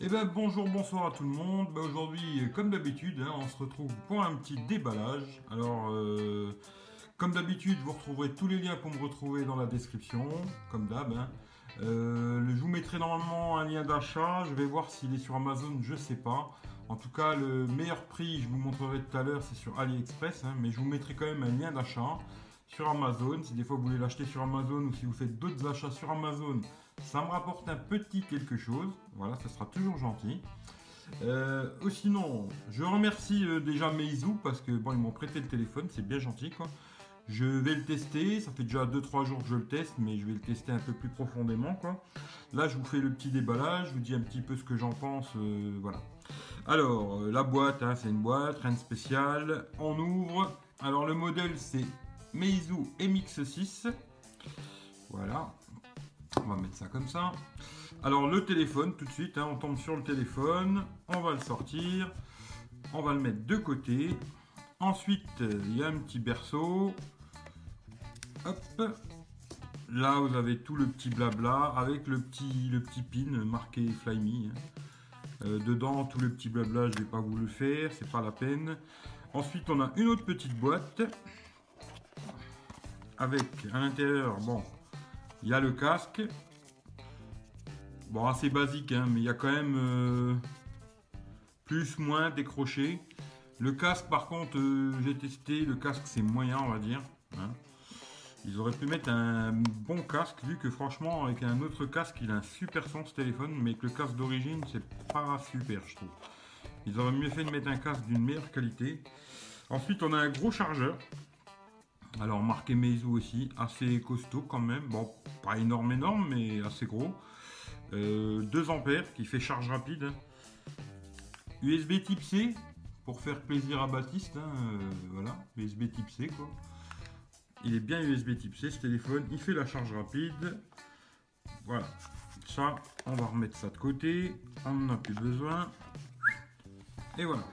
Eh bien bonjour, bonsoir à tout le monde. Ben, Aujourd'hui, comme d'habitude, hein, on se retrouve pour un petit déballage. Alors, euh, comme d'habitude, vous retrouverez tous les liens pour me retrouver dans la description, comme d'hab. hein. Euh, je vous mettrai normalement un lien d'achat. Je vais voir s'il est sur Amazon, je sais pas. En tout cas, le meilleur prix, je vous montrerai tout à l'heure, c'est sur AliExpress. hein, mais je vous mettrai quand même un lien d'achat sur Amazon. Si des fois vous voulez l'acheter sur Amazon ou si vous faites d'autres achats sur Amazon, ça me rapporte un petit quelque chose. Voilà, ça sera toujours gentil. Euh, ou sinon, je remercie euh, déjà Meizu parce que bon, ils m'ont prêté le téléphone, c'est bien gentil quoi. Je vais le tester, ça fait déjà 2-3 jours que je le teste, mais je vais le tester un peu plus profondément quoi. Là, je vous fais le petit déballage, je vous dis un petit peu ce que j'en pense, euh, voilà. Alors, la boîte, hein, c'est une boîte, rien de spécial. On ouvre. Alors, le modèle, c'est Meizu MX6. Voilà. On va mettre ça comme ça. Alors, le téléphone, tout de suite, hein, on tombe sur le téléphone. On va le sortir. On va le mettre de côté. Ensuite, il y a un petit berceau. Hop. Là, vous avez tout le petit blabla avec le petit, pin marqué Fly Me. hein. Euh, dedans, tout le petit blabla, je vais pas vous le faire, c'est pas la peine. Ensuite, on a une autre petite boîte avec à l'intérieur, bon, il y a le casque. Bon, assez basique, hein, mais il y a quand même euh, plus, moins décroché. Le casque, par contre, euh, j'ai testé, le casque c'est moyen, on va dire. hein. Ils auraient pu mettre un bon casque, vu que franchement, avec un autre casque, il a un super son ce téléphone, mais que le casque d'origine, c'est pas super, je trouve. Ils auraient mieux fait de mettre un casque d'une meilleure qualité. Ensuite, on a un gros chargeur. Alors, marqué Meizu aussi, assez costaud quand même. Bon, pas énorme, énorme, mais assez gros. Euh, 2 ampères qui fait charge rapide. USB type C pour faire plaisir à Baptiste. hein, euh, voilà, USB type C quoi. Il est bien USB type C ce téléphone. Il fait la charge rapide. Voilà. Ça, on va remettre ça de côté. On n'en a plus besoin. Et voilà.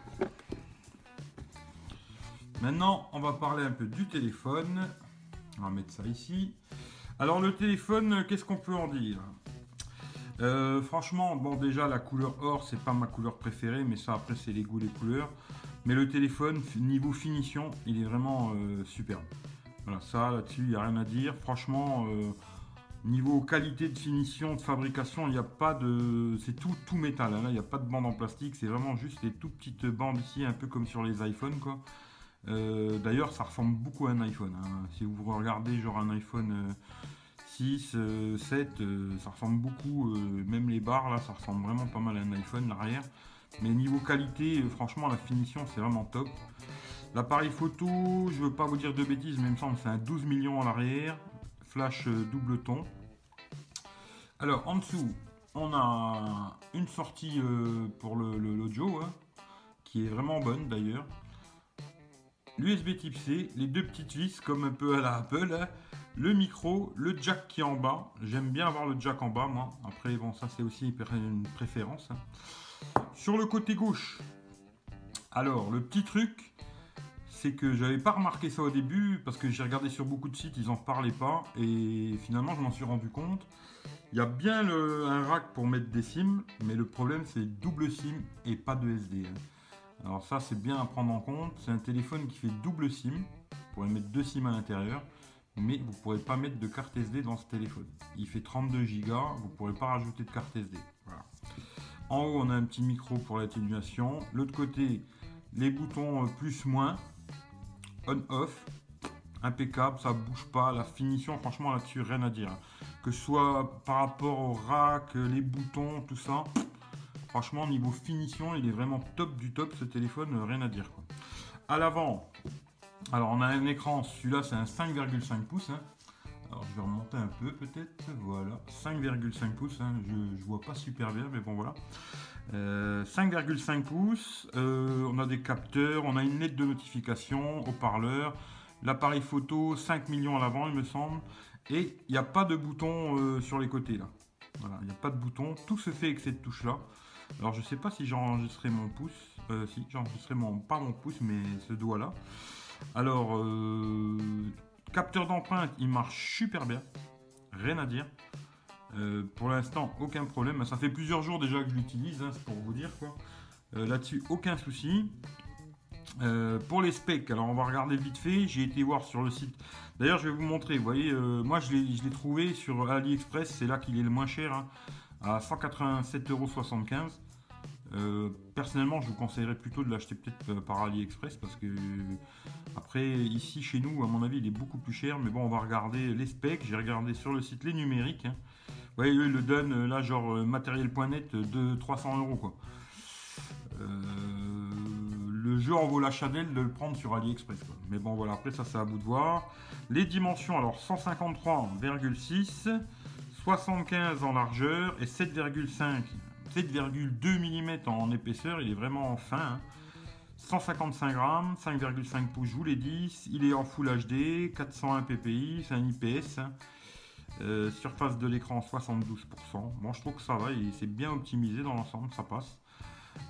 Maintenant, on va parler un peu du téléphone. On va mettre ça ici. Alors le téléphone, qu'est-ce qu'on peut en dire? Euh, Franchement, bon déjà la couleur or, c'est pas ma couleur préférée, mais ça après c'est les goûts des couleurs. Mais le téléphone, niveau finition, il est vraiment euh, superbe. Voilà, ça là-dessus, il n'y a rien à dire. Franchement, euh, niveau qualité de finition, de fabrication, il n'y a pas de. C'est tout, tout métal. hein. Là, il n'y a pas de bande en plastique. C'est vraiment juste les tout petites bandes ici, un peu comme sur les iPhones, quoi. Euh, D'ailleurs, ça ressemble beaucoup à un iPhone. hein. Si vous regardez genre un iPhone euh, 6, euh, 7, euh, ça ressemble beaucoup. même les barres là, ça ressemble vraiment pas mal à un iPhone l'arrière. Mais niveau qualité, franchement, la finition c'est vraiment top. L'appareil photo, je veux pas vous dire de bêtises, mais il me semble c'est un 12 millions à l'arrière. Flash double ton. Alors en dessous, on a une sortie pour le- le- l'audio, hein, qui est vraiment bonne d'ailleurs. L'USB type C, les deux petites vis comme un peu à la Apple, hein. le micro, le jack qui est en bas. J'aime bien avoir le jack en bas moi. Après bon ça c'est aussi une préférence. hein. Sur le côté gauche, alors le petit truc, c'est que j'avais pas remarqué ça au début parce que j'ai regardé sur beaucoup de sites, ils en parlaient pas et finalement je m'en suis rendu compte. Il y a bien un rack pour mettre des SIM, mais le problème c'est double SIM et pas de SD. hein. Alors ça c'est bien à prendre en compte. C'est un téléphone qui fait double SIM. Vous pourrez mettre deux SIM à l'intérieur, mais vous ne pourrez pas mettre de carte SD dans ce téléphone. Il fait 32 Go, vous ne pourrez pas rajouter de carte SD. En haut on a un petit micro pour l'atténuation. L'autre côté les boutons euh, plus moins, on off, impeccable, ça bouge pas. La finition franchement là-dessus rien à dire. Que ce soit par rapport au rack, les boutons, tout ça. Franchement, niveau finition, il est vraiment top du top ce téléphone, euh, rien à dire. Quoi. À l'avant, alors on a un écran, celui-là c'est un 5,5 pouces. hein. Alors je vais remonter un peu peut-être, voilà, 5,5 pouces, hein. je, je vois pas super bien, mais bon voilà. Euh, 5,5 pouces, euh, on a des capteurs, on a une lettre de notification, haut-parleur, l'appareil photo 5 millions à l'avant il me semble, et il n'y a pas de bouton euh, sur les côtés là. Voilà, il n'y a pas de bouton, tout se fait avec cette touche là. Alors je sais pas si j'ai enregistré mon pouce, euh, si j'ai enregistré mon, pas mon pouce mais ce doigt là. Alors euh, capteur d'empreinte il marche super bien, rien à dire. Euh, pour l'instant, aucun problème. Ça fait plusieurs jours déjà que je l'utilise, hein, c'est pour vous dire quoi. Là-dessus, aucun souci. Pour les specs, alors on va regarder vite fait. J'ai été voir sur le site. D'ailleurs, je vais vous montrer. Vous voyez, moi je l'ai trouvé sur AliExpress. C'est là qu'il est le moins cher, hein, à 187,75€. Euh, personnellement, je vous conseillerais plutôt de l'acheter peut-être par AliExpress parce que après ici chez nous, à mon avis, il est beaucoup plus cher. Mais bon, on va regarder les specs. J'ai regardé sur le site les numériques. Hein. Vous voyez, eux, le donnent là, genre matériel.net de 300 euros quoi. le jeu en vaut la chandelle de le prendre sur AliExpress. Mais bon, voilà, après ça, c'est à vous de voir. Les dimensions, alors 153,6, 75 en largeur et 7,5 7,2 mm en épaisseur, il est vraiment fin. 155 hein. grammes, 5,5 pouces, je vous l'ai dit. Il est en Full HD, 401 ppi, c'est un IPS. Hein. Euh, surface de l'écran 72%. Bon, je trouve que ça va, c'est bien optimisé dans l'ensemble, ça passe.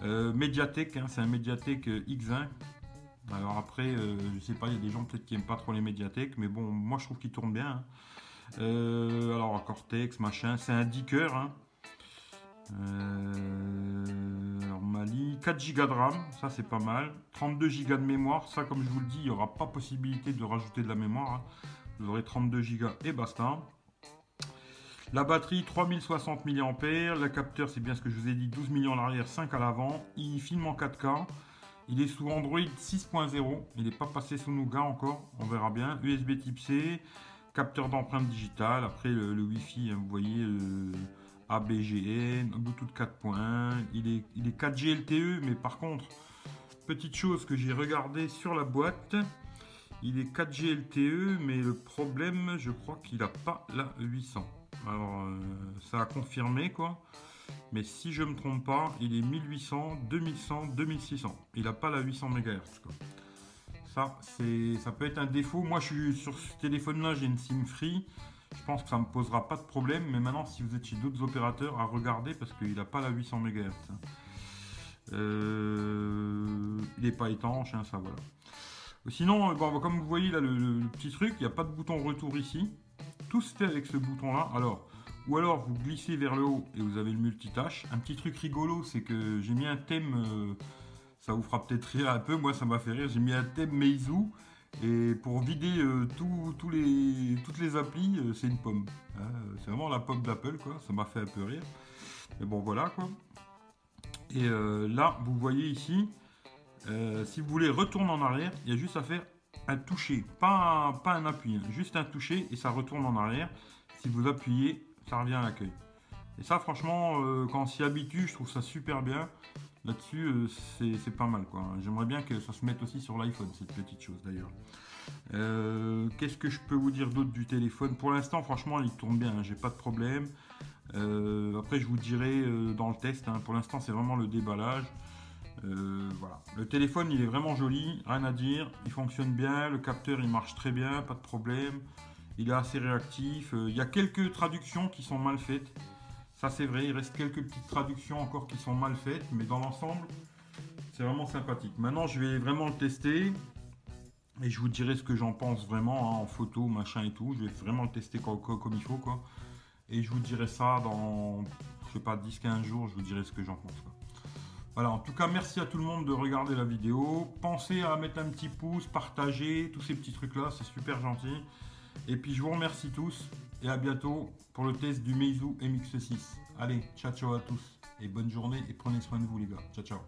Euh, Mediatek, hein, c'est un Mediatek X1. Alors après, euh, je sais pas, il y a des gens peut-être qui aiment pas trop les Mediatek, mais bon, moi je trouve qu'il tourne bien. Alors Cortex, machin, c'est un 10 cœurs. Euh, Mali, 4 Go de RAM, ça c'est pas mal. 32 Go de mémoire, ça comme je vous le dis, il n'y aura pas possibilité de rajouter de la mémoire. Hein. Vous aurez 32 Go et basta. La batterie 3060 mAh, le capteur c'est bien ce que je vous ai dit, 12 millions à l'arrière, 5 à l'avant. Il filme en 4K. Il est sous Android 6.0, il n'est pas passé sous Nougat encore, on verra bien. USB type C, capteur d'empreinte digitale, après le, Wi-Fi, hein, vous voyez... Euh, ABGN, Bluetooth 4.1, il est, il est 4G LTE, mais par contre, petite chose que j'ai regardé sur la boîte, il est 4G LTE, mais le problème, je crois qu'il n'a pas la 800. Alors, euh, ça a confirmé quoi. Mais si je me trompe pas, il est 1800, 2100, 2600. Il n'a pas la 800 MHz. Ça, ça peut être un défaut. Moi, je suis sur ce téléphone-là, j'ai une SIM free. Je pense que ça ne me posera pas de problème, mais maintenant si vous êtes chez d'autres opérateurs, à regarder parce qu'il n'a pas la 800 MHz. Euh, il n'est pas étanche, hein, ça voilà. Sinon, euh, comme vous voyez là le, petit truc, il n'y a pas de bouton retour ici. Tout se fait avec ce bouton là. Alors, ou alors vous glissez vers le haut et vous avez le multitâche. Un petit truc rigolo, c'est que j'ai mis un thème, euh, ça vous fera peut-être rire un peu, moi ça m'a fait rire, j'ai mis un thème Meizu et pour vider euh, tous les, toutes les applis, euh, c'est une pomme. Hein. c'est vraiment la pomme d'Apple, quoi. Ça m'a fait un peu rire. Mais bon, voilà, quoi. Et euh, là, vous voyez ici, si vous voulez retourner en arrière, il y a juste à faire un toucher. Pas un, pas un appui, hein. juste un toucher et ça retourne en arrière. Si vous appuyez, ça revient à l'accueil. Et ça, franchement, quand on s'y habitue, je trouve ça super bien. Là-dessus, euh, c'est pas mal. quoi. J'aimerais bien que ça se mette aussi sur l'iPhone, cette petite chose d'ailleurs. Euh, qu'est-ce que je peux vous dire d'autre du téléphone? Pour l'instant, franchement, il tourne bien, hein, j'ai pas de problème. Euh, après, je vous dirai dans le test. Hein. pour l'instant, c'est vraiment le déballage. voilà. Le téléphone, il est vraiment joli, rien à dire. Il fonctionne bien, le capteur, il marche très bien, pas de problème. Il est assez réactif. Il y a quelques traductions qui sont mal faites. Ça c'est vrai, il reste quelques petites traductions encore qui sont mal faites, mais dans l'ensemble, c'est vraiment sympathique. Maintenant, je vais vraiment le tester et je vous dirai ce que j'en pense vraiment hein, en photo, machin et tout. Je vais vraiment le tester comme, il faut, quoi. Et je vous dirai ça dans, je sais pas, 10-15 jours, je vous dirai ce que j'en pense. Voilà, en tout cas, merci à tout le monde de regarder la vidéo. Pensez à mettre un petit pouce, partager, tous ces petits trucs-là, c'est super gentil. Et puis, je vous remercie tous et à bientôt pour le test du Meizu MX6. Allez, ciao ciao à tous et bonne journée et prenez soin de vous les gars. Ciao ciao.